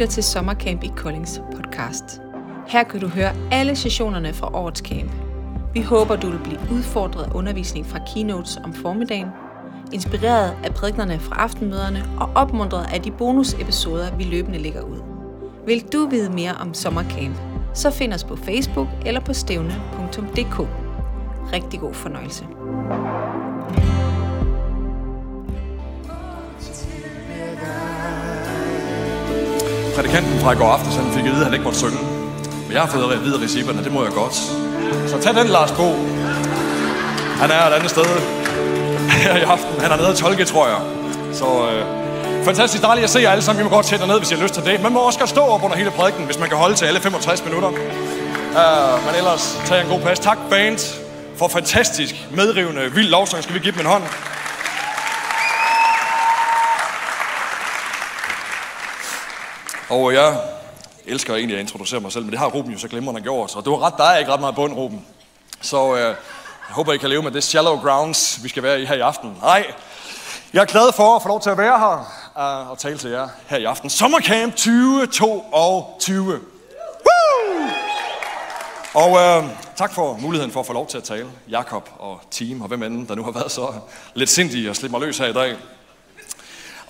lytter til Sommercamp i Koldings podcast. Her kan du høre alle sessionerne fra årets camp. Vi håber, du vil blive udfordret af undervisning fra keynotes om formiddagen, inspireret af prædiknerne fra aftenmøderne og opmuntret af de bonusepisoder, vi løbende lægger ud. Vil du vide mere om Sommercamp, så find os på Facebook eller på stævne.dk. Rigtig god fornøjelse. Prædikanten fra i går aftes, han fik at vide, at han ikke måtte synge. Men jeg har fået at vide af det må jeg godt. Så tag den, Lars Bo. Han er et andet sted her i aften. Han er nede i Tolke, tror jeg. Så øh, fantastisk dejligt at se jer alle sammen. Vi må godt sætte ned, hvis I har lyst til det. Man må også godt stå op under hele prædiken, hvis man kan holde til alle 65 minutter. Uh, men ellers tag en god plads. Tak, band, for fantastisk, medrivende, vild lovsang. Skal vi give dem en hånd? Og jeg elsker egentlig at introducere mig selv, men det har Ruben jo så glemrende gjort. Og det var ret, der er ikke ret meget bund, Ruben. Så øh, jeg håber, I kan leve med det shallow grounds, vi skal være i her i aften. Nej, jeg er glad for at få lov til at være her uh, og tale til jer her i aften. Sommercamp 2022. Woo! Og øh, tak for muligheden for at få lov til at tale. Jakob og team og hvem end, der nu har været så lidt sindige og slippe mig løs her i dag.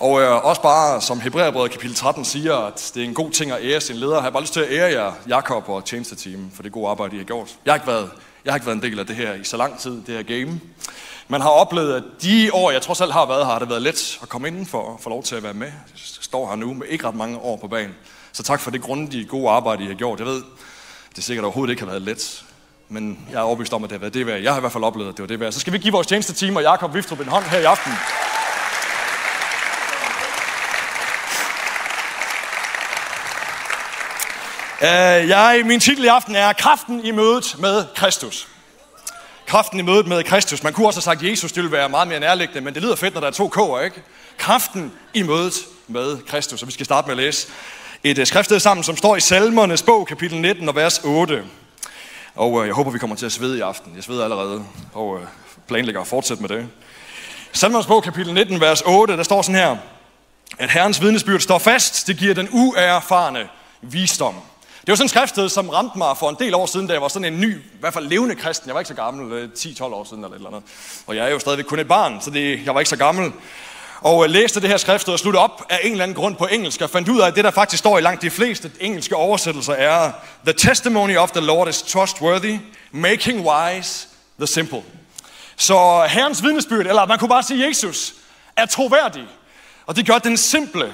Og øh, også bare, som Hebræerbrevet kapitel 13 siger, at det er en god ting at ære sin leder. Jeg har bare lyst til at ære jer, Jakob og tjenesteteam, for det gode arbejde, I har gjort. Jeg har, ikke været, jeg har ikke været en del af det her i så lang tid, det her game. Man har oplevet, at de år, jeg trods alt har været her, har det været let at komme indenfor og få lov til at være med. Jeg står her nu med ikke ret mange år på banen. Så tak for det grundige, gode arbejde, I har gjort. Jeg ved, det sikkert overhovedet ikke har været let. Men jeg er overbevist om, at det har været det værd. Jeg har i hvert fald oplevet, at det var det værd. Så skal vi give vores tjenesteteam og Jakob Viftrup en hånd her i aften. Øh, jeg, min titel i aften er Kraften i mødet med Kristus. Kraften i mødet med Kristus. Man kunne også have sagt Jesus, det ville være meget mere nærliggende, men det lyder fedt, når der er to k'er, ikke? Kraften i mødet med Kristus. Og vi skal starte med at læse et øh, skriftsted sammen, som står i Salmernes bog, kapitel 19 og vers 8. Og øh, jeg håber, vi kommer til at svede i aften. Jeg sveder allerede, og planlægger at fortsætte med det. Salmernes bog, kapitel 19, vers 8, der står sådan her, at Herrens vidnesbyrd står fast, det giver den uerfarne visdom. Det var sådan en skriftsted, som ramte mig for en del år siden, da jeg var sådan en ny, i hvert fald levende kristen. Jeg var ikke så gammel, øh, 10-12 år siden eller et eller andet. Og jeg er jo stadigvæk kun et barn, så det, jeg var ikke så gammel. Og øh, læste det her skriftsted og sluttede op af en eller anden grund på engelsk, og fandt ud af, at det, der faktisk står i langt de fleste engelske oversættelser, er The testimony of the Lord is trustworthy, making wise the simple. Så Herrens vidnesbyrd, eller man kunne bare sige Jesus, er troværdig. Og det gør den simple,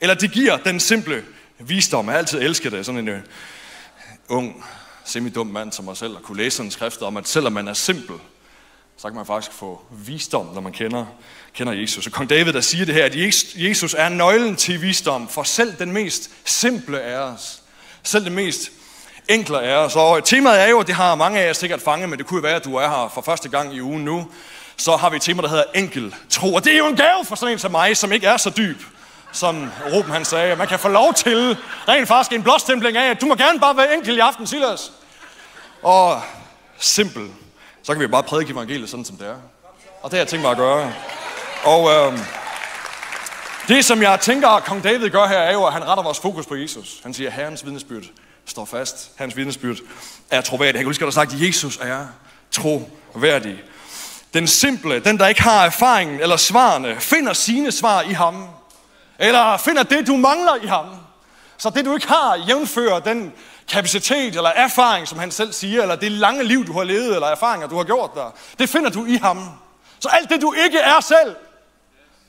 eller det giver den simple visdom. Jeg har altid elsket det. Sådan en uh, ung, semidum mand som mig selv, at kunne læse en skrift om, at selvom man er simpel, så kan man faktisk få visdom, når man kender, kender Jesus. Og kong David, der siger det her, at Jesus er nøglen til visdom for selv den mest simple af os. Selv den mest enkle af os. Og temaet er jo, det har mange af jer sikkert fanget, men det kunne jo være, at du er her for første gang i ugen nu. Så har vi et tema, der hedder enkel tro. Og det er jo en gave for sådan en som mig, som ikke er så dyb som Ruben han sagde, man kan få lov til rent faktisk en blåstempling af, at du må gerne bare være enkel i aften, Silas. Og simpel. Så kan vi bare prædike evangeliet sådan, som det er. Og det har jeg tænkt mig at gøre. Og øh, det, som jeg tænker, at kong David gør her, er jo, at han retter vores fokus på Jesus. Han siger, at herrens vidnesbyrd står fast. Hans vidnesbyrd er troværdig. Han kan huske, at der sagt, at Jesus er troværdig. Den simple, den der ikke har erfaringen eller svarene, finder sine svar i ham. Eller finder det, du mangler i ham. Så det, du ikke har, jævnfører den kapacitet eller erfaring, som han selv siger, eller det lange liv, du har levet, eller erfaringer, du har gjort der, det finder du i ham. Så alt det, du ikke er selv,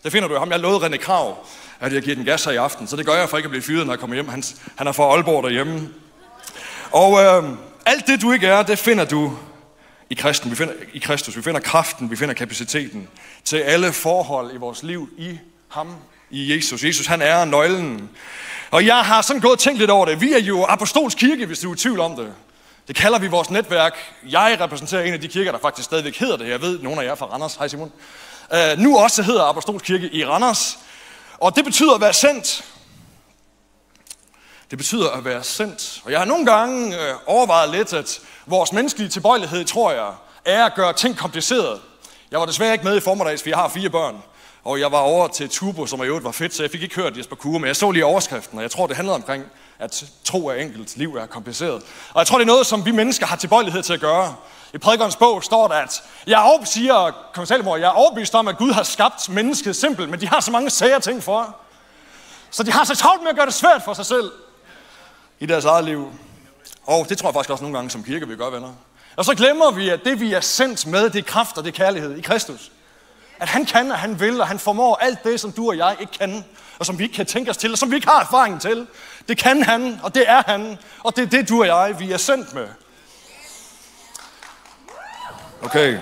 det finder du i ham. Jeg lovede René Krav, at jeg giver den gas her i aften, så det gør jeg for ikke at blive fyret, når jeg kommer hjem. Han, han er fra Aalborg derhjemme. Og øh, alt det, du ikke er, det finder du i, kristen. Vi finder, i Kristus. Vi finder kraften, vi finder kapaciteten til alle forhold i vores liv i ham i Jesus. Jesus, han er nøglen. Og jeg har sådan gået og tænkt lidt over det. Vi er jo apostolsk kirke, hvis du er i tvivl om det. Det kalder vi vores netværk. Jeg repræsenterer en af de kirker, der faktisk stadigvæk hedder det. Jeg ved, nogle af jer fra Randers. Hej Simon. Uh, nu også hedder apostolsk kirke i Randers. Og det betyder at være sendt. Det betyder at være sendt. Og jeg har nogle gange øh, overvejet lidt, at vores menneskelige tilbøjelighed, tror jeg, er at gøre ting kompliceret. Jeg var desværre ikke med i formiddags, for jeg har fire børn. Og jeg var over til Tubo, som i øvrigt var fedt, så jeg fik ikke hørt Jesper Kure, men jeg så lige overskriften, og jeg tror, det handlede omkring, at tro er enkelt, liv er kompliceret. Og jeg tror, det er noget, som vi mennesker har tilbøjelighed til at gøre. I prædikernes bog står der, at jeg er siger kong Salomon, jeg er overbevist om, at Gud har skabt mennesket simpelt, men de har så mange sære ting for. Så de har så travlt med at gøre det svært for sig selv i deres eget liv. Og det tror jeg faktisk også nogle gange som kirke, vi gør, venner. Og så glemmer vi, at det vi er sendt med, det er kraft og det er kærlighed i Kristus. At han kan, og han vil, og han formår alt det, som du og jeg ikke kan, og som vi ikke kan tænke os til, og som vi ikke har erfaring til. Det kan han, og det er han, og det er det, du og jeg, vi er sendt med. Okay.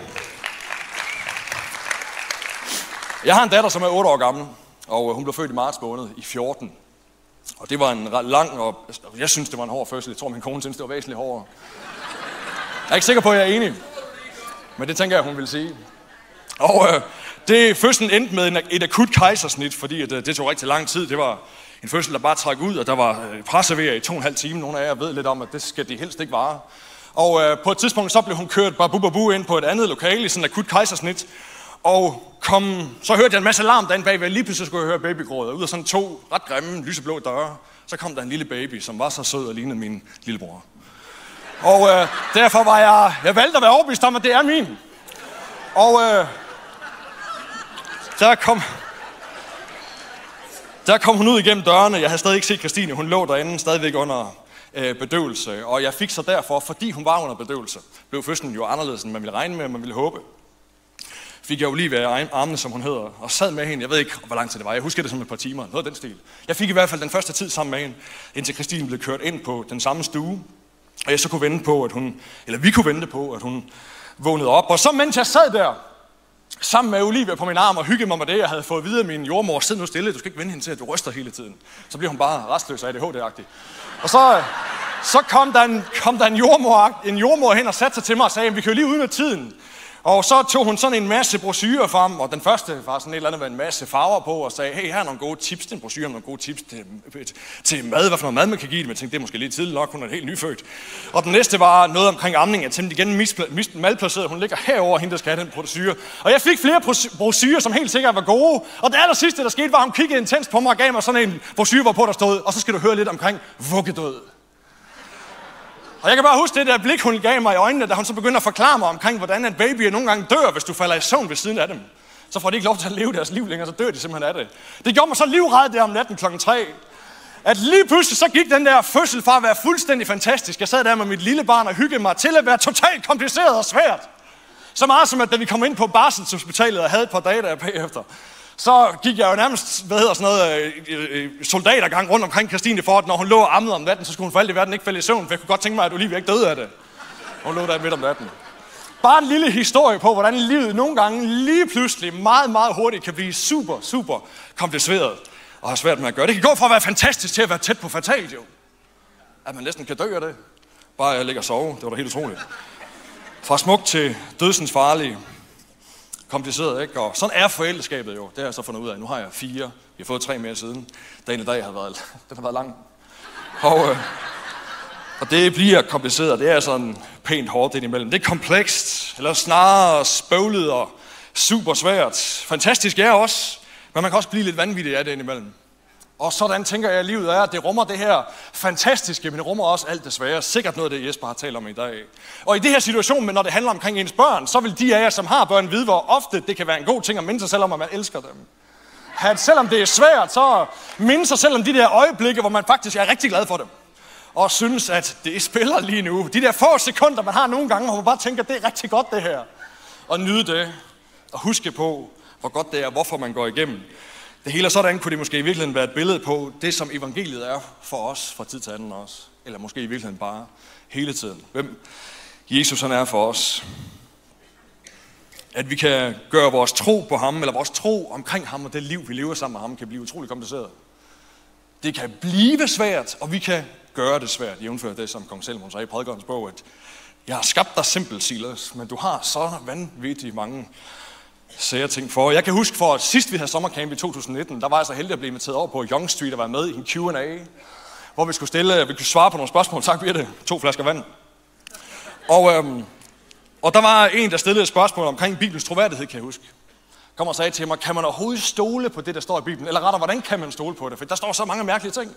Jeg har en datter, som er 8 år gammel, og øh, hun blev født i marts måned i 14. Og det var en lang, og altså, jeg synes, det var en hård fødsel. Jeg tror, min kone synes, det var væsentligt hårdere. Jeg er ikke sikker på, at jeg er enig. Men det tænker jeg, hun vil sige. Og øh, det, fødslen endte med en, et akut kejsersnit, fordi at, øh, det tog rigtig lang tid. Det var en fødsel, der bare træk ud, og der var øh, presserveret i to og en halv time. Nogle af jer ved lidt om, at det skal de helst ikke vare. Og øh, på et tidspunkt så blev hun kørt babu babu ind på et andet lokale i sådan et akut kejsersnit. Og kom, så hørte jeg en masse larm derinde bagved. Lige pludselig skulle jeg høre babygrådet. Ud af sådan to ret grimme, lyseblå døre, så kom der en lille baby, som var så sød og lignede min lillebror. Og øh, derfor var jeg, jeg valgte at være overbevist om, at det er min. Og øh, der kom, der kom hun ud igennem dørene. Jeg havde stadig ikke set Christine. Hun lå derinde stadigvæk under øh, bedøvelse. Og jeg fik så derfor, fordi hun var under bedøvelse, blev fødslen jo anderledes, end man ville regne med, man ville håbe. Fik jeg Olivia i armene, som hun hedder, og sad med hende. Jeg ved ikke, hvor lang tid det var. Jeg husker det som et par timer. Noget af den stil. Jeg fik i hvert fald den første tid sammen med hende, indtil Christine blev kørt ind på den samme stue. Og jeg så kunne vente på, at hun, eller vi kunne vente på, at hun vågnede op. Og så mens jeg sad der, sammen med Olivia på min arm og hygge mig med det, jeg havde fået videre af min jordmor. Sid nu stille, du skal ikke vende hende til, at du ryster hele tiden. Så bliver hun bare restløs af ADHD-agtig. Og så, så kom der, en, kom der en, jordmor, en jordmor hen og satte sig til mig og sagde, vi kan jo lige med tiden. Og så tog hun sådan en masse brochurer frem, og den første var sådan et eller andet med en masse farver på, og sagde, hey, her er nogle gode tips, den brochure nogle gode tips til, til mad, hvad for noget mad man kan give, men jeg tænkte, det er måske lidt tidligt nok, hun er helt nyfødt. Og den næste var noget omkring amning, jeg tænkte igen mis, malplaceret, hun ligger herover hende der skal have den brochure. Og jeg fik flere brochurer, som helt sikkert var gode, og det aller sidste, der skete, var, at hun kiggede intens på mig og gav mig sådan en brochure, hvorpå der stod, og så skal du høre lidt omkring vuggedød. Og jeg kan bare huske det der blik, hun gav mig i øjnene, da hun så begyndte at forklare mig omkring, hvordan at babyer nogle gange dør, hvis du falder i søvn ved siden af dem. Så får de ikke lov til at leve deres liv længere, så dør de simpelthen af det. Det gjorde mig så livret der om natten klokken 3, at lige pludselig så gik den der fødsel fra at være fuldstændig fantastisk. Jeg sad der med mit lille barn og hyggede mig til at være totalt kompliceret og svært. Så meget som at da vi kom ind på barselshospitalet og havde et par dage der bagefter, så gik jeg jo nærmest, hvad hedder sådan noget, øh, øh, soldatergang rundt omkring Christine for, at når hun lå og ammede om natten, så skulle hun for alt i verden ikke falde i søvn, for jeg kunne godt tænke mig, at Olivia ikke døde af det. Hun lå der midt om natten. Bare en lille historie på, hvordan livet nogle gange lige pludselig meget, meget hurtigt kan blive super, super kompliceret og har svært med at gøre. Det kan gå fra at være fantastisk til at være tæt på fatalt jo. At man næsten kan dø af det. Bare jeg ligger og sove. Det var da helt utroligt. Fra smuk til dødsens farlige kompliceret, ikke? Og sådan er forældreskabet jo. Det har jeg så fundet ud af. Nu har jeg fire. Vi har fået tre mere siden. Dagen i dag har været, den har været lang. Og, øh, og det bliver kompliceret. Det er sådan pænt hårdt indimellem. Det er komplekst, eller snarere spøvlet og super svært. Fantastisk er også, men man kan også blive lidt vanvittig af det indimellem. Og sådan tænker jeg, at livet er, det rummer det her fantastiske, men det rummer også alt det svære. Sikkert noget af det, Jesper har talt om i dag. Og i det her situation, men når det handler omkring ens børn, så vil de af jer, som har børn, vide, hvor ofte det kan være en god ting at minde sig selv om, at man elsker dem. At selvom det er svært, så minde sig selv om de der øjeblikke, hvor man faktisk er rigtig glad for dem. Og synes, at det spiller lige nu. De der få sekunder, man har nogle gange, hvor man bare tænker, det er rigtig godt det her. Og nyde det. Og huske på, hvor godt det er, hvorfor man går igennem det hele er sådan, kunne det måske i virkeligheden være et billede på det, som evangeliet er for os fra tid til anden også. Eller måske i virkeligheden bare hele tiden. Hvem Jesus han er for os. At vi kan gøre vores tro på ham, eller vores tro omkring ham, og det liv, vi lever sammen med ham, kan blive utrolig kompliceret. Det kan blive svært, og vi kan gøre det svært. Jævnfører det, som kong Salomon sagde i prædikernes bog, at jeg har skabt dig simpelt, Silas, men du har så vanvittigt mange sære ting for. Jeg kan huske for, at sidst vi havde sommercamp i 2019, der var jeg så heldig at blive inviteret over på Young Street og være med i en Q&A, hvor vi skulle stille, vi kunne svare på nogle spørgsmål. Tak, Birte. To flasker vand. Og, øhm, og der var en, der stillede et spørgsmål omkring Bibelens troværdighed, kan jeg huske. kom og sagde til mig, kan man overhovedet stole på det, der står i Bibelen? Eller rettere, hvordan kan man stole på det? For der står så mange mærkelige ting.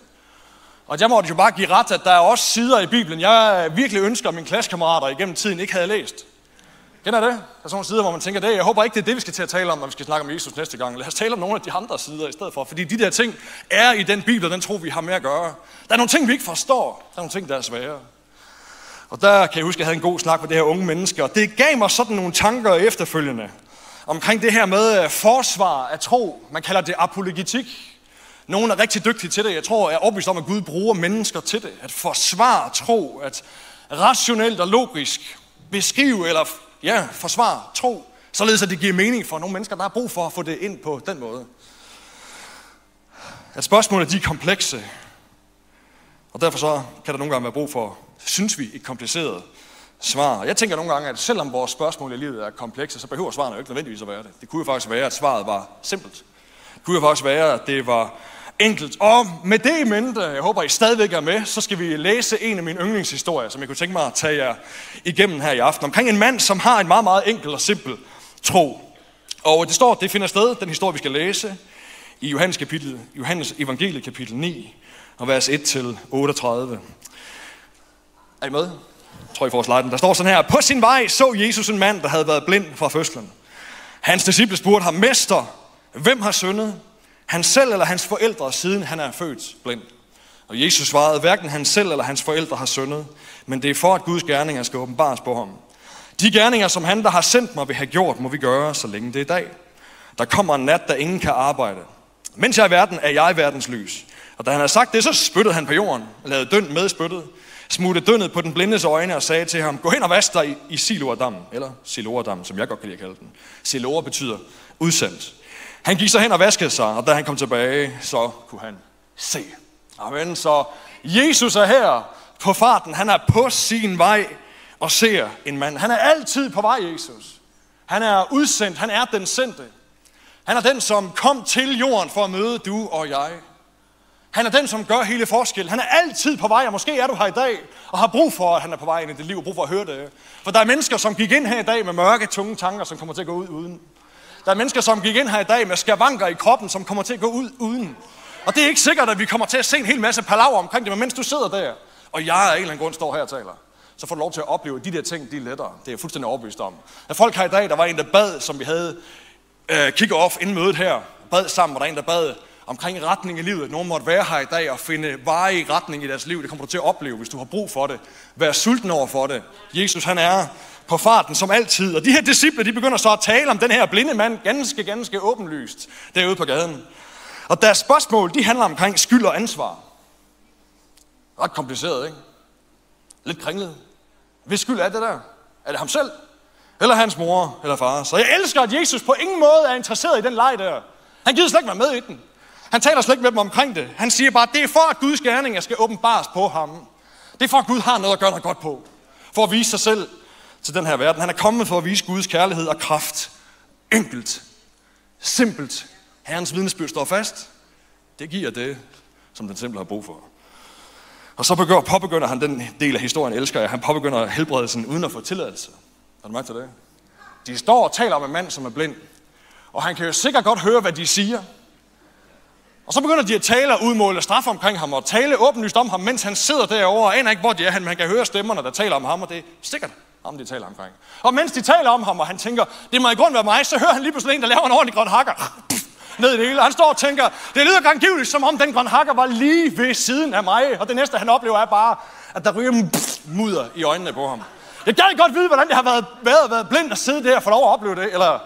Og jeg måtte jo bare give ret, at der er også sider i Bibelen, jeg virkelig ønsker, at mine klassekammerater igennem tiden ikke havde læst. Kender det? Der er sådan nogle sider, hvor man tænker, det, jeg håber ikke, det er det, vi skal til at tale om, når vi skal snakke om Jesus næste gang. Lad os tale om nogle af de andre sider i stedet for. Fordi de der ting er i den Bibel, den tror vi har med at gøre. Der er nogle ting, vi ikke forstår. Der er nogle ting, der er svære. Og der kan jeg huske, at jeg havde en god snak med det her unge menneske, og det gav mig sådan nogle tanker efterfølgende omkring det her med øh, forsvar af tro. Man kalder det apologetik. Nogen er rigtig dygtige til det. Jeg tror, jeg er overbevist om, at Gud bruger mennesker til det. At forsvare tro, at rationelt og logisk beskrive eller ja, forsvar, tro, således at det giver mening for nogle mennesker, der har brug for at få det ind på den måde. At spørgsmålene de er komplekse, og derfor så kan der nogle gange være brug for, synes vi, et kompliceret svar. Jeg tænker nogle gange, at selvom vores spørgsmål i livet er komplekse, så behøver svarene jo ikke nødvendigvis at være det. Det kunne jo faktisk være, at svaret var simpelt. Det kunne jo faktisk være, at det var enkelt. Og med det i mente, jeg håber, I stadigvæk er med, så skal vi læse en af mine yndlingshistorier, som jeg kunne tænke mig at tage jer igennem her i aften. Omkring en mand, som har en meget, meget enkel og simpel tro. Og det står, det finder sted, den historie, vi skal læse, i Johannes, kapitel, Johannes evangeliet kapitel 9, og vers 1-38. Er I med? Jeg tror, I får sliden. Der står sådan her. På sin vej så Jesus en mand, der havde været blind fra fødslen. Hans disciple spurgte ham, Mester, hvem har syndet? Han selv eller hans forældre, siden han er født blind? Og Jesus svarede, hverken han selv eller hans forældre har syndet, men det er for, at Guds gerninger skal åbenbares på ham. De gerninger, som han, der har sendt mig, vil have gjort, må vi gøre, så længe det er dag. Der kommer en nat, der ingen kan arbejde. Mens jeg er i verden, er jeg verdens lys. Og da han havde sagt det, så spyttede han på jorden, lavede dønd med spyttet, smuttede dønnet på den blindes øjne og sagde til ham, gå hen og vask dig i, i Siloadammen, eller Siloadammen, som jeg godt kan lide at kalde den. Siloa betyder udsendt. Han gik så hen og vaskede sig, og da han kom tilbage, så kunne han se. Amen. Så Jesus er her på farten. Han er på sin vej og ser en mand. Han er altid på vej, Jesus. Han er udsendt. Han er den sendte. Han er den, som kom til jorden for at møde du og jeg. Han er den, som gør hele forskellen. Han er altid på vej, og måske er du her i dag, og har brug for, at han er på vej ind i dit liv, og brug for at høre det. For der er mennesker, som gik ind her i dag med mørke, tunge tanker, som kommer til at gå ud uden. Der er mennesker, som gik ind her i dag med skavanker i kroppen, som kommer til at gå ud uden. Og det er ikke sikkert, at vi kommer til at se en hel masse palaver omkring det, men mens du sidder der, og jeg af en eller anden grund står her og taler, så får du lov til at opleve, at de der ting, de er lettere. Det er jeg fuldstændig overbevist om. Der folk her i dag, der var en, der bad, som vi havde øh, kick-off inden mødet her, bad sammen, og der er en, der bad omkring retning i livet. Nogen måtte være her i dag og finde i retning i deres liv. Det kommer du til at opleve, hvis du har brug for det. Vær sulten over for det. Jesus, han er på farten som altid. Og de her disciple, de begynder så at tale om den her blinde mand ganske, ganske åbenlyst derude på gaden. Og deres spørgsmål, de handler omkring skyld og ansvar. Ret kompliceret, ikke? Lidt kringlet. Hvis skyld er det der? Er det ham selv? Eller hans mor eller far? Så jeg elsker, at Jesus på ingen måde er interesseret i den leg der. Han gider slet ikke være med i den. Han taler slet ikke med dem omkring det. Han siger bare, at det er for, at Guds gerninger skal åbenbares på ham. Det er for, at Gud har noget at gøre noget godt på. For at vise sig selv til den her verden. Han er kommet for at vise Guds kærlighed og kraft. Enkelt. Simpelt. Herrens vidnesbyrd står fast. Det giver det, som den simple har brug for. Og så begynder, påbegynder han den del af historien, elsker jeg. Han påbegynder helbredelsen uden at få tilladelse. Har du mærket til det? De står og taler om en mand, som er blind. Og han kan jo sikkert godt høre, hvad de siger. Og så begynder de at tale og udmåle straf omkring ham, og tale åbenlyst om ham, mens han sidder derovre og aner ikke, hvor de er. Han kan høre stemmerne, der taler om ham, og det er sikkert ham, de taler omkring. Og mens de taler om ham, og han tænker, det må i grund være mig, så hører han lige pludselig en, der laver en ordentlig grøn hakker. Ned i det hele. Han står og tænker, det lyder gangivligt, som om den grøn hakker var lige ved siden af mig. Og det næste, han oplever, er bare, at der ryger mudder i øjnene på ham. Jeg gad godt vide, hvordan det har været, været, været blind at sidde der og få lov at opleve det, eller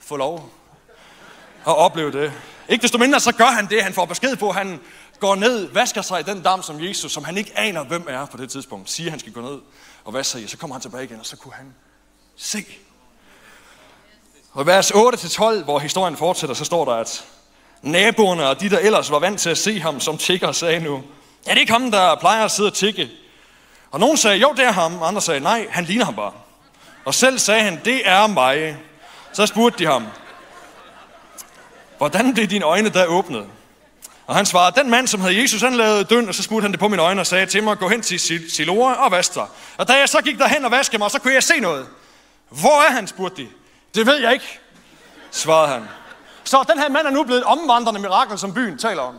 få lov at opleve det. Ikke desto mindre, så gør han det, han får besked på. Han går ned, vasker sig i den dam som Jesus, som han ikke aner, hvem er på det tidspunkt. Siger, han skal gå ned og hvad så i. Så kommer han tilbage igen, og så kunne han se. Og i vers 8-12, hvor historien fortsætter, så står der, at naboerne og de, der ellers var vant til at se ham som tigger, sagde nu, ja, det er ikke ham, der plejer at sidde og tigge. Og nogen sagde, jo, det er ham. Og andre sagde, nej, han ligner ham bare. Og selv sagde han, det er mig. Så spurgte de ham, hvordan blev dine øjne der åbnet? Og han svarede, den mand, som havde Jesus, han lavede døn, og så spurgte han det på mine øjne og sagde til mig, gå hen til Siloa og vask dig. Og da jeg så gik derhen og vaskede mig, så kunne jeg se noget. Hvor er han, spurgte de. Det ved jeg ikke, svarede han. Så den her mand er nu blevet et omvandrende mirakel, som byen taler om.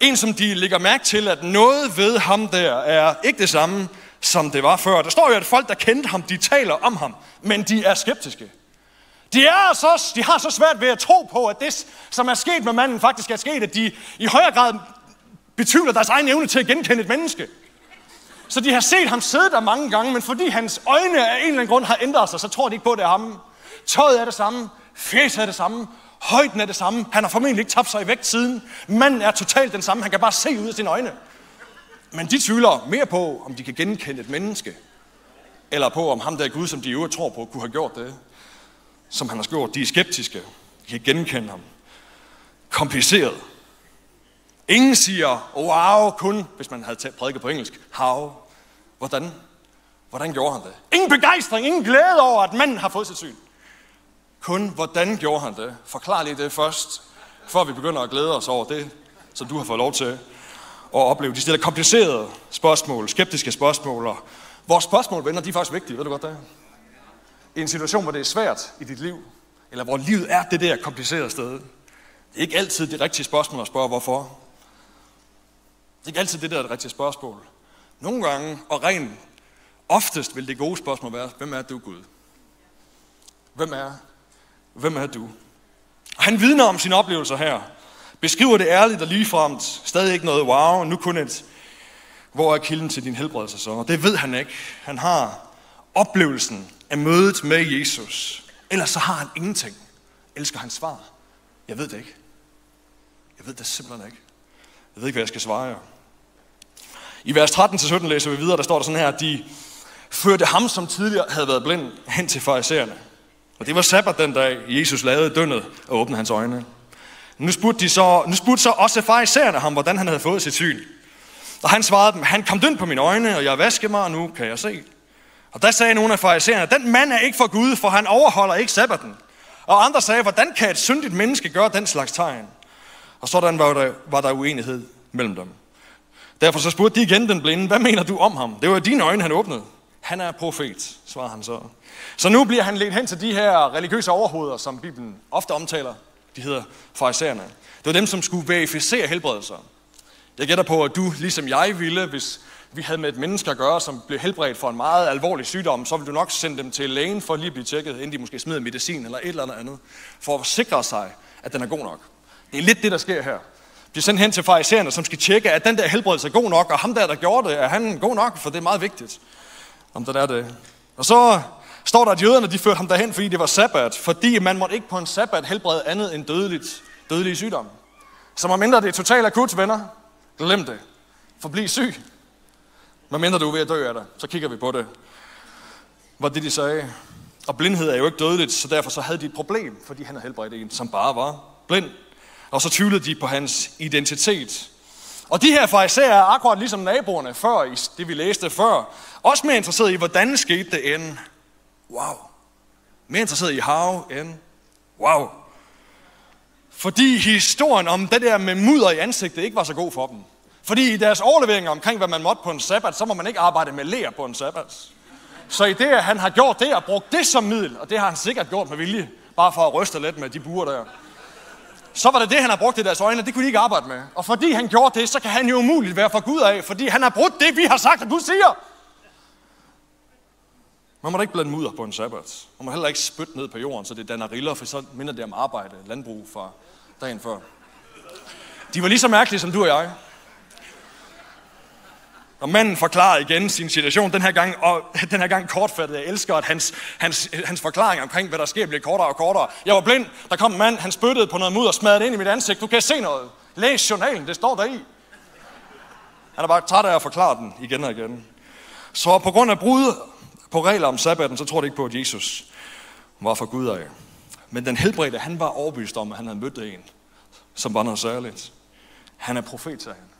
En, som de lægger mærke til, at noget ved ham der er ikke det samme, som det var før. Der står jo, at folk, der kendte ham, de taler om ham, men de er skeptiske. De, er så, de har så svært ved at tro på, at det, som er sket med manden, faktisk er sket, at de i højere grad betvivler deres egen evne til at genkende et menneske. Så de har set ham sidde der mange gange, men fordi hans øjne af en eller anden grund har ændret sig, så tror de ikke på, at det er ham. Tøjet er det samme, fjeset er det samme, højden er det samme. Han har formentlig ikke tabt sig i vægt siden. Manden er totalt den samme, han kan bare se ud af sine øjne. Men de tvivler mere på, om de kan genkende et menneske, eller på, om ham der Gud, som de øvrigt tror på, kunne have gjort det, som han har gjort. De er skeptiske. De kan genkende ham. Kompliceret. Ingen siger, wow, kun, hvis man havde prædiket på engelsk, how. Hvordan? Hvordan gjorde han det? Ingen begejstring, ingen glæde over, at manden har fået sit syn. Kun, hvordan gjorde han det? Forklar lige det først, før vi begynder at glæde os over det, som du har fået lov til at opleve. De stiller komplicerede spørgsmål, skeptiske spørgsmål, og vores spørgsmål, venner, de er faktisk vigtige, ved du godt det? I en situation, hvor det er svært i dit liv, eller hvor livet er det der komplicerede sted. Det er ikke altid det rigtige spørgsmål at spørge, hvorfor. Det er ikke altid det der er det rigtige spørgsmål. Nogle gange, og rent oftest vil det gode spørgsmål være, hvem er du Gud? Hvem er, hvem er du? Og han vidner om sine oplevelser her. Beskriver det ærligt og ligefremt. Stadig ikke noget wow, nu kun et, hvor er kilden til din helbredelse så? Og det ved han ikke. Han har oplevelsen af mødet med Jesus. Ellers så har han ingenting. Elsker han svar? Jeg ved det ikke. Jeg ved det simpelthen ikke. Jeg ved ikke, hvad jeg skal svare jer. I vers 13-17 læser vi videre, der står der sådan her, at de førte ham, som tidligere havde været blind, hen til farisæerne. Og det var sabbat den dag, Jesus lavede dønnet og åbnede hans øjne. Nu spurgte, de så, nu spurgte så også farisæerne ham, hvordan han havde fået sit syn. Og han svarede dem, han kom dønd på mine øjne, og jeg vaskede mig, og nu kan jeg se. Og der sagde nogle af farisæerne, den mand er ikke for Gud, for han overholder ikke sabbaten. Og andre sagde, hvordan kan et syndigt menneske gøre den slags tegn? Og sådan var der, var der uenighed mellem dem. Derfor så spurgte de igen den blinde, hvad mener du om ham? Det var dine øjne, han åbnede. Han er profet, svarede han så. Så nu bliver han ledt hen til de her religiøse overhoveder, som Bibelen ofte omtaler. De hedder farisæerne. Det var dem, som skulle verificere helbredelser. Jeg gætter på, at du, ligesom jeg ville, hvis vi havde med et menneske at gøre, som blev helbredt for en meget alvorlig sygdom, så ville du nok sende dem til lægen for at lige blive tjekket, inden de måske smider medicin eller et eller andet, for at sikre sig, at den er god nok. Det er lidt det, der sker her. De er sendt hen til farisæerne, som skal tjekke, at den der helbredelse er god nok, og ham der, der gjorde det, er han god nok, for det er meget vigtigt, om den er det. Og så står der, at jøderne de førte ham derhen, fordi det var sabbat, fordi man måtte ikke på en sabbat helbrede andet end dødeligt, dødelige sygdomme. Så man mindre det er totalt akut, venner, glem det. Forbliv syg. Men mindre du er ved at dø af det, så kigger vi på det. Var det, de sagde. Og blindhed er jo ikke dødeligt, så derfor så havde de et problem, fordi han havde helbredt en, som bare var blind. Og så tvivlede de på hans identitet. Og de her fariserer er akkurat ligesom naboerne før, i det vi læste før, også mere interesseret i, hvordan skete det end. Wow. Mere interesseret i how end. Wow. Fordi historien om det der med mudder i ansigtet ikke var så god for dem. Fordi i deres overleveringer omkring, hvad man måtte på en sabbat, så må man ikke arbejde med ler på en sabbat. Så i det, at han har gjort det og brugt det som middel, og det har han sikkert gjort med vilje, bare for at ryste lidt med de buer der, så var det det, han har brugt i deres øjne, det kunne de ikke arbejde med. Og fordi han gjorde det, så kan han jo umuligt være for Gud af, fordi han har brugt det, vi har sagt, at Gud siger. Man må da ikke blande mudder på en sabbat. Man må heller ikke spytte ned på jorden, så det danner riller, for så minder det om arbejde, landbrug fra dagen før. De var lige så mærkelige som du og jeg. Og manden forklarer igen sin situation, den her gang, og den her gang kortfattet. Jeg elsker, at hans, hans, hans forklaring omkring, hvad der sker, bliver kortere og kortere. Jeg var blind, der kom en mand, han spyttede på noget mudder og smadrede det ind i mit ansigt. Du kan se noget. Læs journalen, det står der i. Han er bare træt af at forklare den igen og igen. Så på grund af brud på regler om sabbaten, så tror det ikke på, at Jesus var for Gud af. Men den helbredte, han var overbevist om, at han havde mødt en, som var noget særligt. Han er profet, sagde han.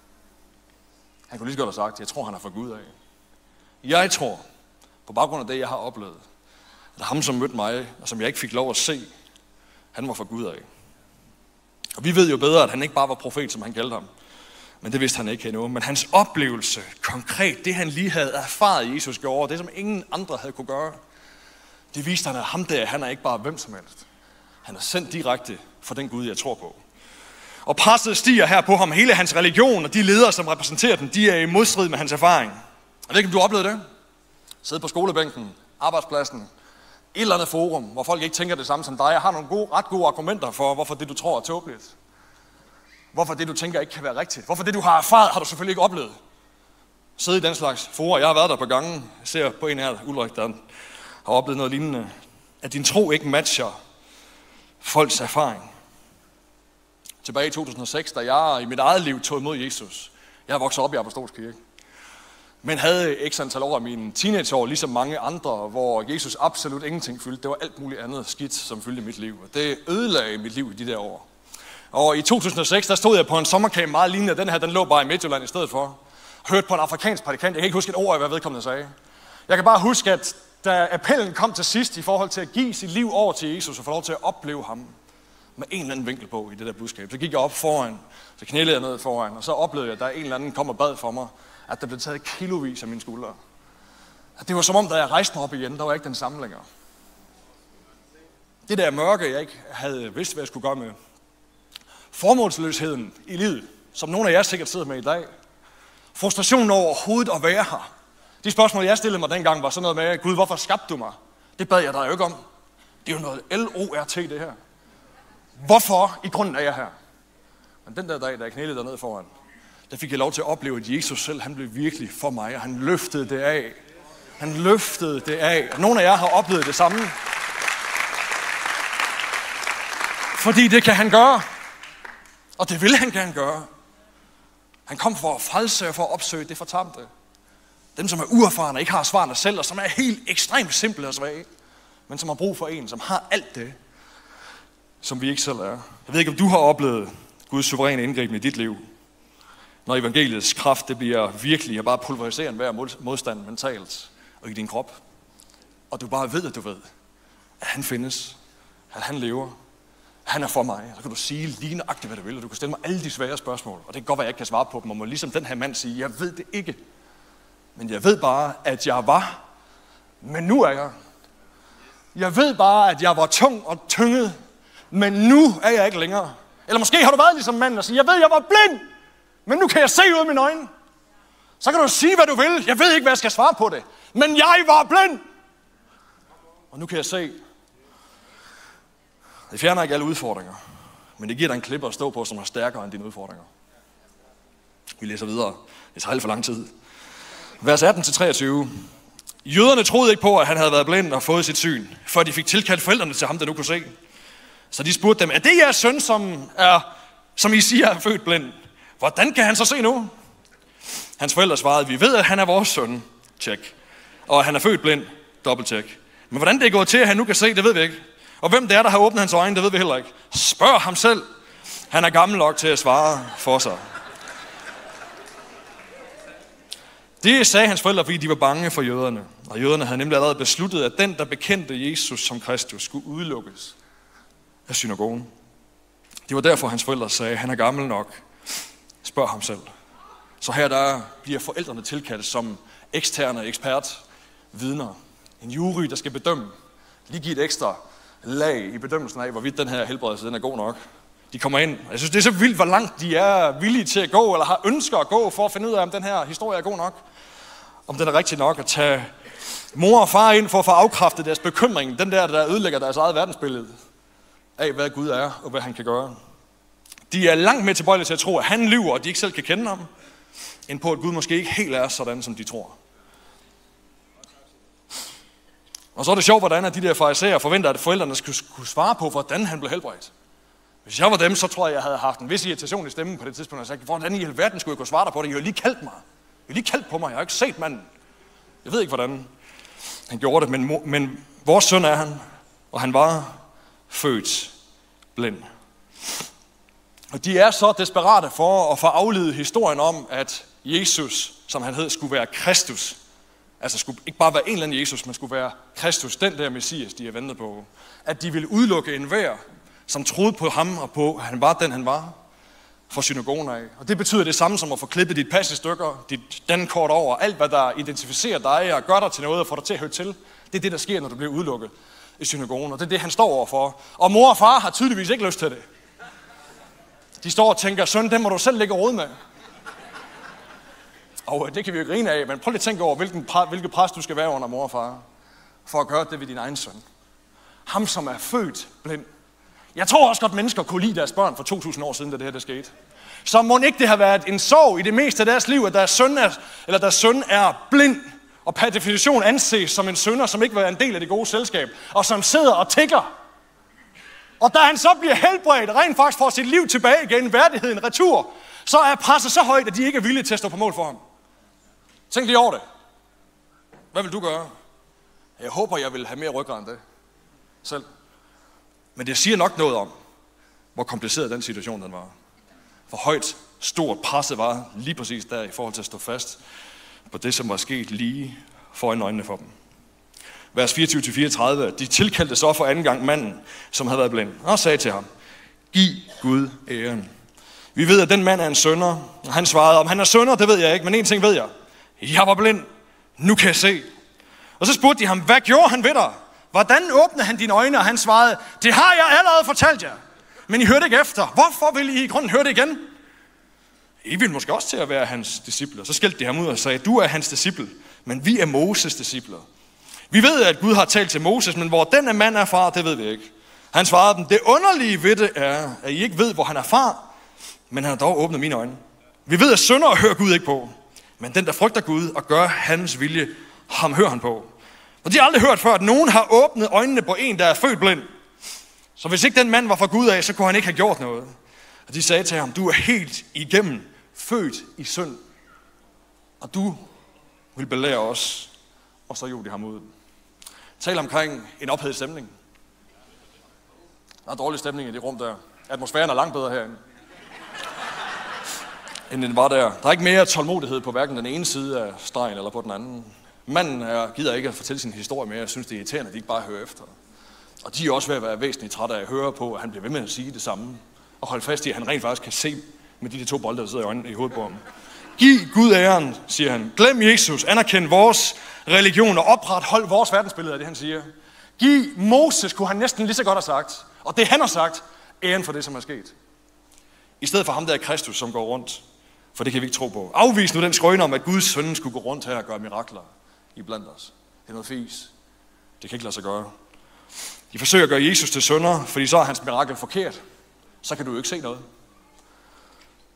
Han kunne lige så godt have sagt, jeg tror, han har fået Gud af. Jeg tror, på baggrund af det, jeg har oplevet, at ham, som mødte mig, og som jeg ikke fik lov at se, han var for Gud af. Og vi ved jo bedre, at han ikke bare var profet, som han kaldte ham. Men det vidste han ikke endnu. Men hans oplevelse, konkret, det han lige havde erfaret, Jesus gjorde, det som ingen andre havde kunne gøre, det viste han, at ham der, han er ikke bare hvem som helst. Han er sendt direkte for den Gud, jeg tror på. Og presset stiger her på ham. Hele hans religion og de ledere, som repræsenterer den, de er i modstrid med hans erfaring. Jeg ved ikke, om du har oplevet det? Sidde på skolebænken, arbejdspladsen, et eller andet forum, hvor folk ikke tænker det samme som dig. Jeg har nogle gode, ret gode argumenter for, hvorfor det, du tror, er tåbeligt. Hvorfor det, du tænker, ikke kan være rigtigt. Hvorfor det, du har erfaret, har du selvfølgelig ikke oplevet. Sidde i den slags forer. Jeg har været der på gangen. Jeg ser på en her, Ulrik, der har oplevet noget lignende. At din tro ikke matcher folks erfaring. Tilbage i 2006, da jeg i mit eget liv tog imod Jesus. Jeg er vokset op i Apostolsk Kirke. Men havde x antal år af mine teenageår, ligesom mange andre, hvor Jesus absolut ingenting fyldte. Det var alt muligt andet skidt, som fyldte mit liv. Og det ødelagde mit liv i de der år. Og i 2006, der stod jeg på en sommercamp meget lignende. Den her, den lå bare i Midtjylland i stedet for. Hørte på en afrikansk prædikant. Jeg kan ikke huske et ord af, hvad vedkommende sagde. Jeg kan bare huske, at da appellen kom til sidst i forhold til at give sit liv over til Jesus og få lov til at opleve ham med en eller anden vinkel på i det der budskab, så gik jeg op foran, så knælede jeg ned foran, og så oplevede jeg, at der en eller anden kom og bad for mig, at der blev taget kilovis af mine skuldre. At det var som om, da jeg rejste mig op igen, der var ikke den samme længere. Det der mørke, jeg ikke havde vidst, hvad jeg skulle gøre med. Formålsløsheden i livet, som nogle af jer sikkert sidder med i dag. Frustrationen over overhovedet at være her. De spørgsmål, jeg stillede mig dengang, var sådan noget med, Gud, hvorfor skabte du mig? Det bad jeg dig jo ikke om. Det er jo noget L-O-R-T, det her. Hvorfor i grunden er jeg her? Men den der dag, da jeg knælede dernede foran, der fik jeg lov til at opleve, at Jesus selv, han blev virkelig for mig, og han løftede det af. Han løftede det af. Og nogle af jer har oplevet det samme. Fordi det kan han gøre. Og det vil han gerne gøre. Han kom for at frelse og for at opsøge det fortabte. Dem, som er uerfarne, ikke har svarene selv, og som er helt ekstremt simple og svage, men som har brug for en, som har alt det, som vi ikke selv er. Jeg ved ikke, om du har oplevet Guds suveræne indgriben i dit liv, når evangeliets kraft det bliver virkelig at bare pulveriserer enhver modstand mentalt og i din krop. Og du bare ved, at du ved, at han findes, at han lever, han er for mig. Så kan du sige lige nøjagtigt, hvad du vil, og du kan stille mig alle de svære spørgsmål. Og det kan godt være, at jeg ikke kan svare på dem, og må ligesom den her mand sige, jeg ved det ikke. Men jeg ved bare, at jeg var, men nu er jeg. Jeg ved bare, at jeg var tung og tynget, men nu er jeg ikke længere. Eller måske har du været ligesom manden og siger, jeg ved, jeg var blind, men nu kan jeg se ud af mine øjne. Så kan du sige, hvad du vil. Jeg ved ikke, hvad jeg skal svare på det. Men jeg var blind. Og nu kan jeg se. Det fjerner ikke alle udfordringer. Men det giver dig en klippe at stå på, som er stærkere end dine udfordringer. Vi læser videre. Det tager alt for lang tid. Vers 18-23. Jøderne troede ikke på, at han havde været blind og fået sit syn, for de fik tilkaldt forældrene til ham, der nu kunne se. Så de spurgte dem, er det jeres søn, som, er, som I siger er født blind? Hvordan kan han så se nu? Hans forældre svarede, vi ved, at han er vores søn. Tjek. Og han er født blind. Dobbelttjek. Men hvordan det er gået til, at han nu kan se, det ved vi ikke. Og hvem det er, der har åbnet hans øjne, det ved vi heller ikke. Spørg ham selv. Han er gammel nok til at svare for sig. Det sagde hans forældre, fordi de var bange for jøderne. Og jøderne havde nemlig allerede besluttet, at den, der bekendte Jesus som Kristus, skulle udelukkes af synagogen. Det var derfor, hans forældre sagde, han er gammel nok. Spørg ham selv. Så her der bliver forældrene tilkaldt som eksterne ekspert vidner. En jury, der skal bedømme. Lige give et ekstra lag i bedømmelsen af, hvorvidt den her helbredelse den er god nok. De kommer ind. Jeg synes, det er så vildt, hvor langt de er villige til at gå, eller har ønsker at gå, for at finde ud af, om den her historie er god nok. Om den er rigtig nok at tage mor og far ind for at få afkræftet deres bekymring. Den der, der ødelægger deres eget verdensbillede af, hvad Gud er og hvad han kan gøre. De er langt mere tilbøjelige til at tro, at han lyver, og de ikke selv kan kende ham, end på, at Gud måske ikke helt er sådan, som de tror. Og så er det sjovt, hvordan at de der farisæer forventer, at forældrene skulle kunne svare på, hvordan han blev helbredt. Hvis jeg var dem, så tror jeg, jeg havde haft en vis irritation i stemmen på det tidspunkt, og sagt, hvordan i alverden skulle jeg kunne svare dig på det? I har lige kaldt mig. I har lige kaldt på mig. Jeg har ikke set manden. Jeg ved ikke, hvordan han gjorde det, men, men vores søn er han, og han var født blind. Og de er så desperate for at få afledet historien om, at Jesus, som han hed, skulle være Kristus. Altså skulle ikke bare være en eller anden Jesus, men skulle være Kristus, den der Messias, de har ventet på. At de ville udelukke enhver, som troede på ham og på, at han var den, han var, for synagogen af. Og det betyder det samme som at få klippet dit pas i stykker, dit dankort over, alt hvad der identificerer dig og gør dig til noget og får dig til at høre til. Det er det, der sker, når du bliver udelukket i synagogen, og det er det, han står overfor. Og mor og far har tydeligvis ikke lyst til det. De står og tænker, søn, det må du selv ligge råd med. Og øh, det kan vi jo grine af, men prøv lige at tænke over, hvilken, hvilket pres du skal være under mor og far, for at gøre det ved din egen søn. Ham, som er født blind. Jeg tror også godt, mennesker kunne lide deres børn for 2000 år siden, da det her der skete. Så må ikke det have været en sorg i det meste af deres liv, at deres søn er, eller deres søn er blind, og per definition anses som en sønder, som ikke vil være en del af det gode selskab, og som sidder og tigger. Og da han så bliver helbredt, rent faktisk får sit liv tilbage igen, værdigheden retur, så er presset så højt, at de ikke er villige til at stå på mål for ham. Tænk lige over det. Hvad vil du gøre? Jeg håber, jeg vil have mere ryggrad end det. Selv. Men det siger nok noget om, hvor kompliceret den situation den var. Hvor højt, stort presset var lige præcis der i forhold til at stå fast på det, som var sket lige foran øjnene for dem. Vers 24-34. De tilkaldte så for anden gang manden, som havde været blind, og sagde til ham, Giv Gud æren. Vi ved, at den mand er en sønder. Og han svarede, om han er sønder, det ved jeg ikke, men en ting ved jeg. Jeg var blind. Nu kan jeg se. Og så spurgte de ham, hvad gjorde han ved dig? Hvordan åbnede han dine øjne? Og han svarede, det har jeg allerede fortalt jer. Men I hørte ikke efter. Hvorfor vil I i grunden høre det igen? I vil måske også til at være hans disciple. Så skældte de ham ud og sagde, du er hans disciple, men vi er Moses discipler. Vi ved, at Gud har talt til Moses, men hvor den mand er fra, det ved vi ikke. Han svarede dem, det underlige ved det er, at I ikke ved, hvor han er fra, men han har dog åbnet mine øjne. Vi ved, at sønder hører Gud ikke på, men den, der frygter Gud og gør hans vilje, ham hører han på. Og de har aldrig hørt før, at nogen har åbnet øjnene på en, der er født blind. Så hvis ikke den mand var fra Gud af, så kunne han ikke have gjort noget. Og de sagde til ham, du er helt igennem født i synd, og du vil belære os. Og så gjorde de ham ud. Tal omkring en ophedet stemning. Der er dårlig stemning i det rum der. Atmosfæren er langt bedre herinde, end den var der. Der er ikke mere tålmodighed på hverken den ene side af stregen eller på den anden. Manden er, gider ikke at fortælle sin historie mere. Jeg synes, det er irriterende, at de ikke bare hører efter. Og de er også ved at være væsentligt trætte af at høre på, at han bliver ved med at sige det samme. Og holde fast i, at han rent faktisk kan se med de, de to bolde, der sidder i, øjnene, i hovedet på ham. Giv Gud æren, siger han. Glem Jesus, anerkend vores religion og oprethold vores verdensbillede af det, han siger. Giv Moses, kunne han næsten lige så godt have sagt, og det han har sagt, æren for det, som er sket. I stedet for ham der er Kristus, som går rundt. For det kan vi ikke tro på. Afvis nu den skrøne om, at Guds søn skulle gå rundt her og gøre mirakler i blandt os. Det er noget fis. Det kan ikke lade sig gøre. De forsøger at gøre Jesus til sønder, fordi så er hans mirakel forkert. Så kan du jo ikke se noget.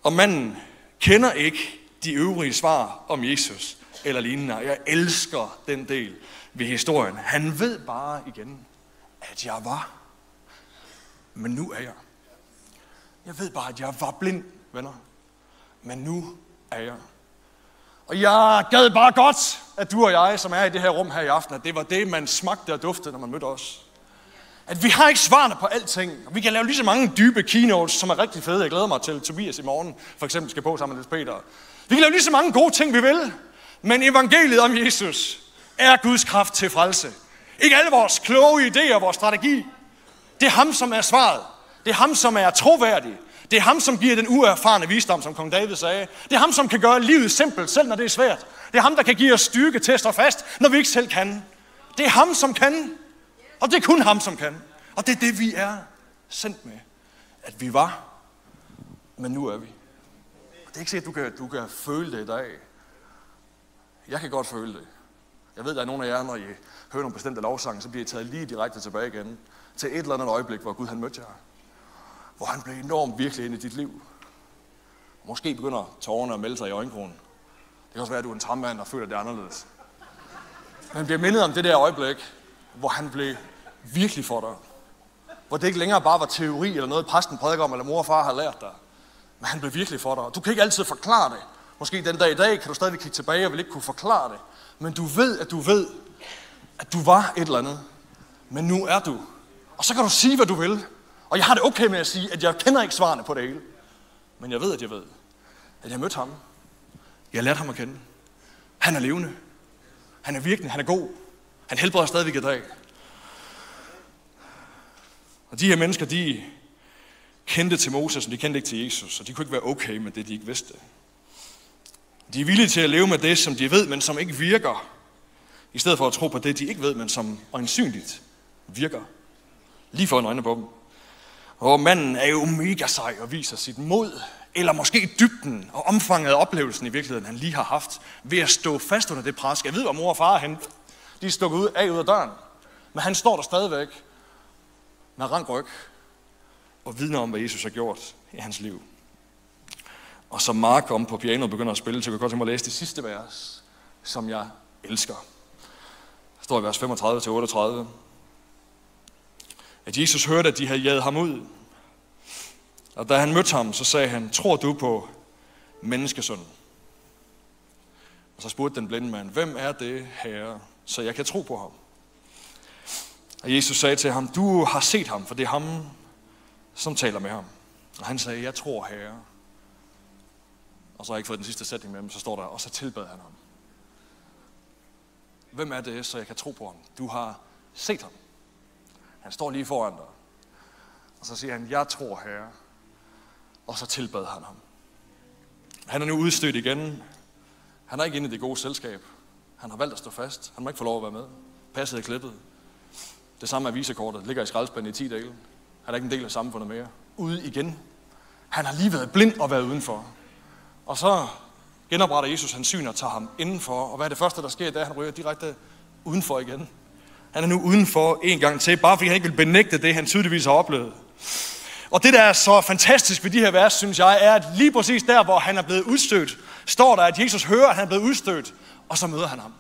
Og manden kender ikke de øvrige svar om Jesus eller lignende. Jeg elsker den del ved historien. Han ved bare igen, at jeg var. Men nu er jeg. Jeg ved bare, at jeg var blind, venner. Men nu er jeg. Og jeg gad bare godt, at du og jeg, som er i det her rum her i aften, at det var det, man smagte og duftede, når man mødte os. At vi har ikke svarene på alting. Vi kan lave lige så mange dybe keynotes, som er rigtig fede. Jeg glæder mig til Tobias i morgen, for eksempel skal på sammen med Peter. Vi kan lave lige så mange gode ting, vi vil. Men evangeliet om Jesus er Guds kraft til frelse. Ikke alle vores kloge idéer, vores strategi. Det er ham, som er svaret. Det er ham, som er troværdig. Det er ham, som giver den uerfarne visdom, som kong David sagde. Det er ham, som kan gøre livet simpelt, selv når det er svært. Det er ham, der kan give os styrke til at stå fast, når vi ikke selv kan. Det er ham, som kan. Og det er kun ham, som kan. Og det er det, vi er sendt med. At vi var, men nu er vi. Og det er ikke sikkert, du kan, du kan føle det i dag. Jeg kan godt føle det. Jeg ved, der er nogle af jer, når I hører nogle bestemte lovsange, så bliver I taget lige direkte tilbage igen til et eller andet øjeblik, hvor Gud han mødte jer. Hvor han blev enormt virkelig ind i dit liv. Måske begynder tårerne at melde sig i øjenkronen. Det kan også være, at du er en trammand og føler det anderledes. Men bliver mindet om det der øjeblik, hvor han blev virkelig for dig. Hvor det ikke længere bare var teori eller noget, præsten prædiker om, eller mor og far har lært dig. Men han blev virkelig for dig. Du kan ikke altid forklare det. Måske den dag i dag kan du stadig kigge tilbage og vil ikke kunne forklare det. Men du ved, at du ved, at du var et eller andet. Men nu er du. Og så kan du sige, hvad du vil. Og jeg har det okay med at sige, at jeg kender ikke svarene på det hele. Men jeg ved, at jeg ved, at jeg mødte ham. Jeg lærte ham at kende. Han er levende. Han er virkelig, han er god. Han helbreder stadigvæk i dag. Og de her mennesker, de kendte til Moses, men de kendte ikke til Jesus, og de kunne ikke være okay med det, de ikke vidste. De er villige til at leve med det, som de ved, men som ikke virker, i stedet for at tro på det, de ikke ved, men som øjensynligt virker. Lige for øjnene på dem. Og manden er jo mega sej og viser sit mod, eller måske dybden og omfanget af oplevelsen i virkeligheden, han lige har haft, ved at stå fast under det pres. Jeg ved, hvor mor og far er henne. De er stukket ud af ud af døren. Men han står der stadigvæk med rank ryg og vidner om, hvad Jesus har gjort i hans liv. Og så Mark om på pianoet begynder at spille, så jeg kan godt tænke mig at læse det sidste vers, som jeg elsker. Der står i vers 35-38. At Jesus hørte, at de havde jaget ham ud. Og da han mødte ham, så sagde han, tror du på menneskesønnen? Og så spurgte den blinde mand, hvem er det, herre, så jeg kan tro på ham? Og Jesus sagde til ham, du har set ham, for det er ham, som taler med ham. Og han sagde, jeg tror herre. Og så har jeg ikke fået den sidste sætning med, men så står der, og så tilbad han ham. Hvem er det, så jeg kan tro på ham? Du har set ham. Han står lige foran dig. Og så siger han, jeg tror herre. Og så tilbad han ham. Han er nu udstødt igen. Han er ikke inde i det gode selskab. Han har valgt at stå fast. Han må ikke få lov at være med. Passet er klippet. Det samme er visekortet. Ligger i skraldespanden i 10 dage. Han er ikke en del af samfundet mere. Ude igen. Han har lige været blind og været udenfor. Og så genopretter Jesus hans syn og tager ham indenfor. Og hvad er det første, der sker, da han ryger direkte udenfor igen? Han er nu udenfor en gang til, bare fordi han ikke vil benægte det, han tydeligvis har oplevet. Og det, der er så fantastisk ved de her vers, synes jeg, er, at lige præcis der, hvor han er blevet udstødt, står der, at Jesus hører, at han er blevet udstødt, og så møder han ham.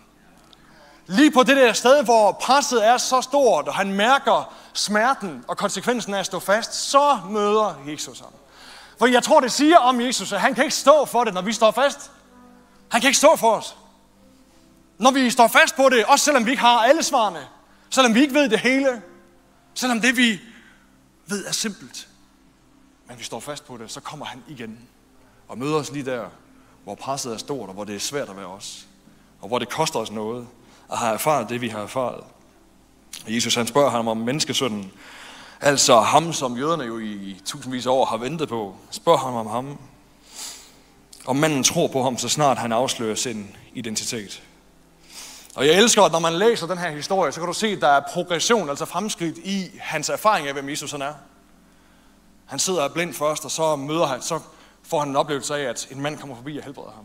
Lige på det der sted, hvor presset er så stort, og han mærker smerten og konsekvensen af at stå fast, så møder Jesus ham. For jeg tror, det siger om Jesus, at han kan ikke stå for det, når vi står fast. Han kan ikke stå for os. Når vi står fast på det, også selvom vi ikke har alle svarene, selvom vi ikke ved det hele, selvom det vi ved er simpelt, men vi står fast på det, så kommer han igen og møder os lige der, hvor presset er stort, og hvor det er svært at være os, og hvor det koster os noget at have erfaret det, vi har erfaret. Jesus han spørger ham om menneskesønnen, altså ham, som jøderne jo i tusindvis af år har ventet på, spørger ham om ham. Og manden tror på ham, så snart han afslører sin identitet. Og jeg elsker, at når man læser den her historie, så kan du se, at der er progression, altså fremskridt i hans erfaring af, hvem Jesus han er. Han sidder blind først, og så møder han, så får han en oplevelse af, at en mand kommer forbi og helbreder ham.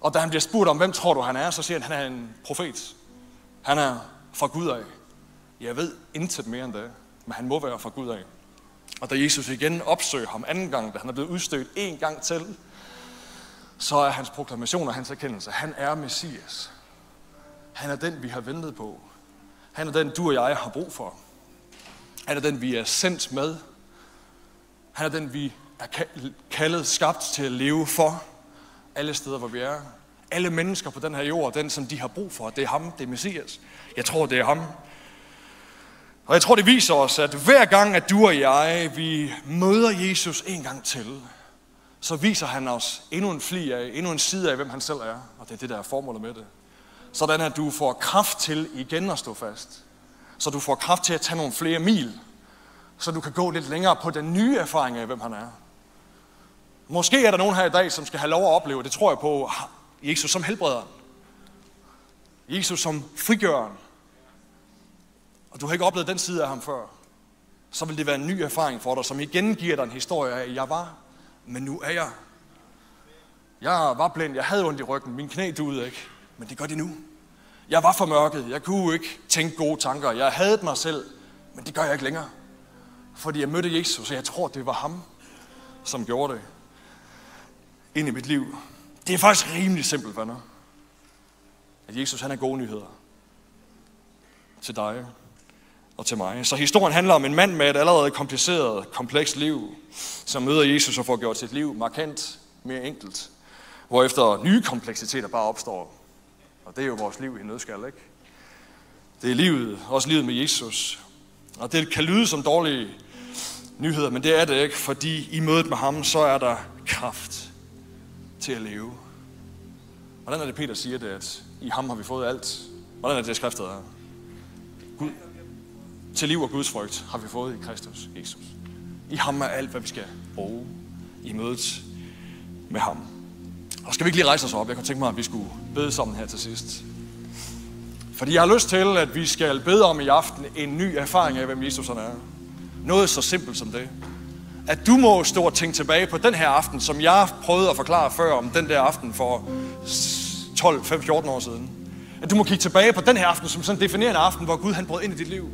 Og da han bliver spurgt om, hvem tror du han er, så siger han, at han er en profet. Han er fra Gud af. Jeg ved intet mere end det, men han må være fra Gud af. Og da Jesus igen opsøger ham anden gang, da han er blevet udstødt en gang til, så er hans proklamation og hans erkendelse, han er Messias. Han er den, vi har ventet på. Han er den, du og jeg har brug for. Han er den, vi er sendt med. Han er den, vi er kaldet, skabt til at leve for. Alle steder, hvor vi er. Alle mennesker på den her jord, den, som de har brug for, det er ham, det er Messias. Jeg tror, det er ham. Og jeg tror, det viser os, at hver gang, at du og jeg, vi møder Jesus en gang til, så viser han os endnu en fli af, endnu en side af, hvem han selv er. Og det er det, der er formålet med det. Sådan at du får kraft til igen at stå fast. Så du får kraft til at tage nogle flere mil. Så du kan gå lidt længere på den nye erfaring af, hvem han er. Måske er der nogen her i dag, som skal have lov at opleve, det tror jeg på, ah, Jesus som helbrederen. Jesus som frigøreren. Og du har ikke oplevet den side af ham før. Så vil det være en ny erfaring for dig, som igen giver dig en historie af, jeg var, men nu er jeg. Jeg var blind, jeg havde ondt i ryggen, min knæ duede ikke men det gør det nu. Jeg var for mørket, jeg kunne ikke tænke gode tanker, jeg havde mig selv, men det gør jeg ikke længere. Fordi jeg mødte Jesus, og jeg tror, det var ham, som gjorde det ind i mit liv. Det er faktisk rimelig simpelt, venner. At Jesus, han er gode nyheder. Til dig og til mig. Så historien handler om en mand med et allerede kompliceret, komplekst liv, som møder Jesus og får gjort sit liv markant mere enkelt. Hvorefter nye kompleksiteter bare opstår. Og det er jo vores liv i nødskal, ikke? Det er livet, også livet med Jesus. Og det kan lyde som dårlige nyheder, men det er det ikke, fordi i mødet med ham, så er der kraft til at leve. Hvordan er det, Peter siger det, at i ham har vi fået alt? Hvordan er det, skriftet er? Gud, til liv og Guds frygt har vi fået i Kristus Jesus. I ham er alt, hvad vi skal bruge i mødet med ham. Og skal vi ikke lige rejse os op? Jeg kunne tænke mig, at vi skulle bede sammen her til sidst. Fordi jeg har lyst til, at vi skal bede om i aften en ny erfaring af, hvem Jesus han er. Noget så simpelt som det. At du må stå og tænke tilbage på den her aften, som jeg prøvede at forklare før om den der aften for 12, 5, 14 år siden. At du må kigge tilbage på den her aften som sådan en definerende aften, hvor Gud han brød ind i dit liv.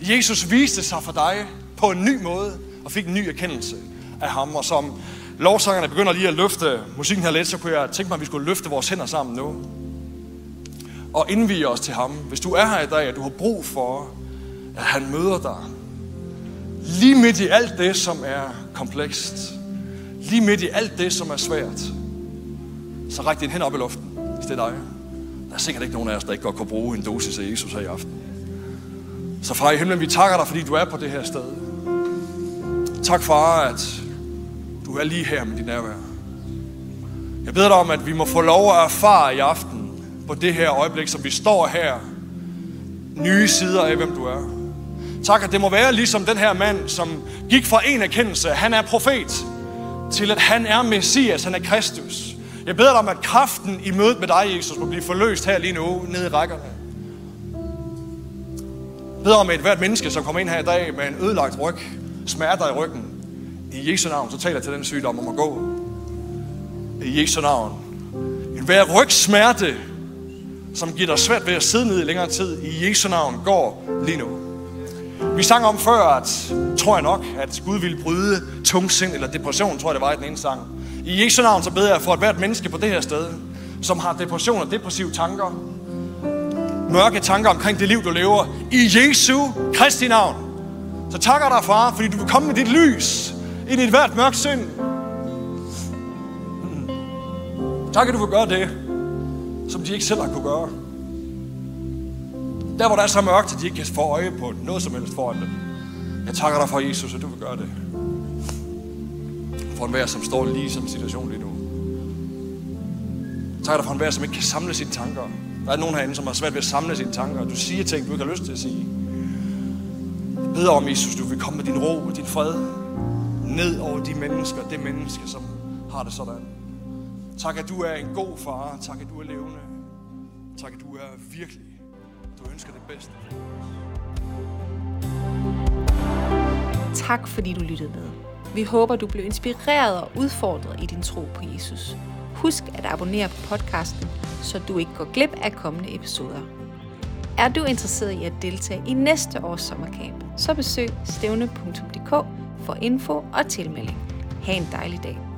Jesus viste sig for dig på en ny måde og fik en ny erkendelse af ham. Og som lovsangerne begynder lige at løfte musikken her lidt, så kunne jeg tænke mig, at vi skulle løfte vores hænder sammen nu. Og indvige os til ham. Hvis du er her i dag, og du har brug for, at han møder dig. Lige midt i alt det, som er komplekst. Lige midt i alt det, som er svært. Så ræk din hænder op i luften, hvis det er dig. Der er sikkert ikke nogen af os, der ikke godt kunne bruge en dosis af Jesus her i aften. Så far i himlen, vi takker dig, fordi du er på det her sted. Tak, far, at du er lige her med din nærvær. Jeg beder dig om, at vi må få lov at erfare i aften på det her øjeblik, som vi står her, nye sider af, hvem du er. Tak, at det må være ligesom den her mand, som gik fra en erkendelse, han er profet, til at han er Messias, han er Kristus. Jeg beder dig om, at kraften i mødet med dig, Jesus, må blive forløst her lige nu, nede i rækkerne. Jeg beder om, at hvert menneske, som kommer ind her i dag med en ødelagt ryg, smerter i ryggen, i Jesu navn, så taler til den sygdom om at gå. I Jesu navn. En hver rygsmerte, som giver dig svært ved at sidde ned i længere tid, i Jesu navn går lige nu. Vi sang om før, at, tror jeg nok, at Gud ville bryde tungsind eller depression, tror jeg det var i den ene sang. I Jesu navn så beder jeg for at hvert menneske på det her sted, som har depression og depressive tanker, mørke tanker omkring det liv, du lever, i Jesu Kristi navn. Så takker dig, far, fordi du vil komme med dit lys ind i et hvert mørkt sind. Tak, at du vil gøre det, som de ikke selv har kunne gøre. Der, hvor der er så mørkt, at de ikke kan få øje på noget som helst foran dem. Jeg takker dig for, Jesus, at du vil gøre det. For enhver, som står lige i sådan en situation lige nu. Jeg takker dig for enhver, som ikke kan samle sine tanker. Der er nogen herinde, som har svært ved at samle sine tanker. Du siger ting, du ikke har lyst til at sige. Jeg beder om, Jesus, du vil komme med din ro og din fred ned over de mennesker, det menneske, som har det sådan. Tak, at du er en god far. Tak, at du er levende. Tak, at du er virkelig. Du ønsker det bedste. Tak fordi du lyttede med. Vi håber, du blev inspireret og udfordret i din tro på Jesus. Husk at abonnere på podcasten, så du ikke går glip af kommende episoder. Er du interesseret i at deltage i næste års sommercamp, så besøg stævne.dk for info og tilmelding. Ha' en dejlig dag.